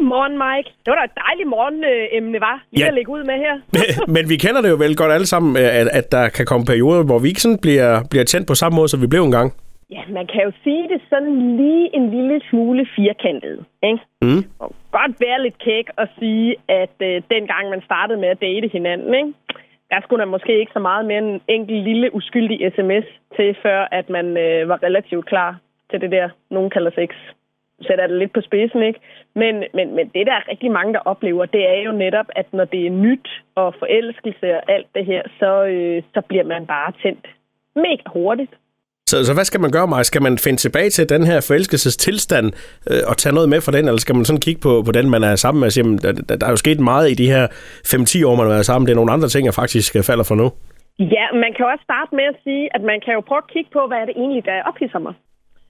Godmorgen, Mike. Det var da et dejligt morgenemne, var lige Ja. at lægge ud med her. Men vi kender det jo vel godt alle sammen, at, at der kan komme perioder, hvor vi ikke sådan bliver, bliver tændt på samme måde, som vi blev engang. Ja, man kan jo sige det sådan lige en lille smule firkantet, ikke? Mm. Og godt være lidt kæk at sige, at øh, dengang man startede med at date hinanden, ikke? der skulle der måske ikke så meget mere en enkelt lille uskyldig sms til, før at man øh, var relativt klar til det der, nogen kalder sex. Sætter det lidt på spidsen, ikke? Men, men, men det, der er rigtig mange, der oplever, det er jo netop, at når det er nyt og forelskelse og alt det her, så, øh, så bliver man bare tændt mega hurtigt. Så, så hvad skal man gøre, Maja? Skal man finde tilbage til den her forelskelsestilstand øh, og tage noget med fra den, eller skal man sådan kigge på, på den, man er sammen med og sige, jamen, der, der, der er jo sket meget i de her 5-10 år, man har været sammen. Det er nogle andre ting, jeg faktisk øh, falder for nu. Ja, man kan også starte med at sige, at man kan jo prøve at kigge på, hvad er det egentlig, der ophidser mig.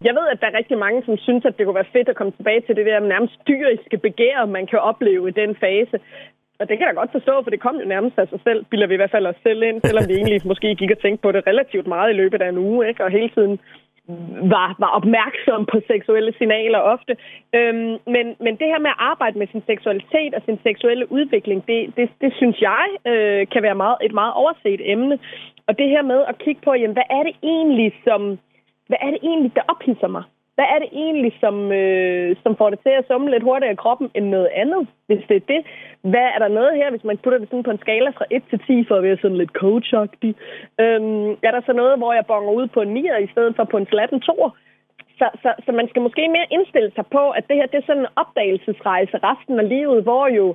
Jeg ved, at der er rigtig mange, som synes, at det kunne være fedt at komme tilbage til det der nærmest dyriske begær, man kan opleve i den fase. Og det kan jeg godt forstå, for det kom jo nærmest af sig selv, bilder vi i hvert fald os selv ind, selvom vi egentlig måske gik og tænkte på det relativt meget i løbet af en uge, ikke? og hele tiden var, var opmærksom på seksuelle signaler ofte. Øhm, men, men det her med at arbejde med sin seksualitet og sin seksuelle udvikling, det, det, det synes jeg øh, kan være meget, et meget overset emne. Og det her med at kigge på, jamen, hvad er det egentlig, som, hvad er det egentlig, der ophidser mig? Hvad er det egentlig, som, øh, som får det til at summe lidt hurtigere i kroppen end noget andet, hvis det er det? Hvad er der noget her, hvis man putter det sådan på en skala fra 1 til 10, for at være sådan lidt coach Øhm, er der så noget, hvor jeg bonger ud på en 9 i stedet for på en slatten 2? Så, så, så man skal måske mere indstille sig på, at det her det er sådan en opdagelsesrejse resten af livet, hvor jo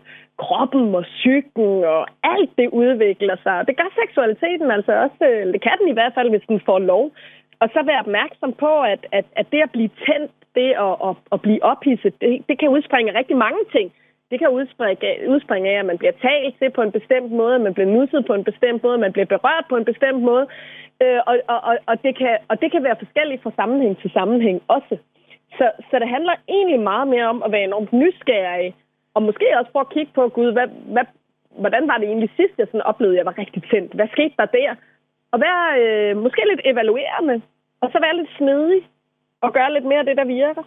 kroppen og psyken og alt det udvikler sig. Det gør seksualiteten altså også. Øh, det kan den i hvert fald, hvis den får lov. Og så være opmærksom på, at, at, at det at blive tændt, det at, at, at blive ophidset, det, det kan udspringe af rigtig mange ting. Det kan udspringe, udspringe af, at man bliver talt til på en bestemt måde, at man bliver nusset på en bestemt måde, at man bliver berørt på en bestemt måde. Øh, og, og, og, og, det kan, og det kan være forskelligt fra sammenhæng til sammenhæng også. Så, så det handler egentlig meget mere om at være enormt nysgerrig, og måske også prøve at kigge på, gud, hvad, hvad, hvordan var det egentlig sidst, jeg sådan oplevede, at jeg var rigtig tændt? Hvad skete der der? Og være øh, måske lidt evaluerende, og så være lidt snedig, og gøre lidt mere af det, der virker.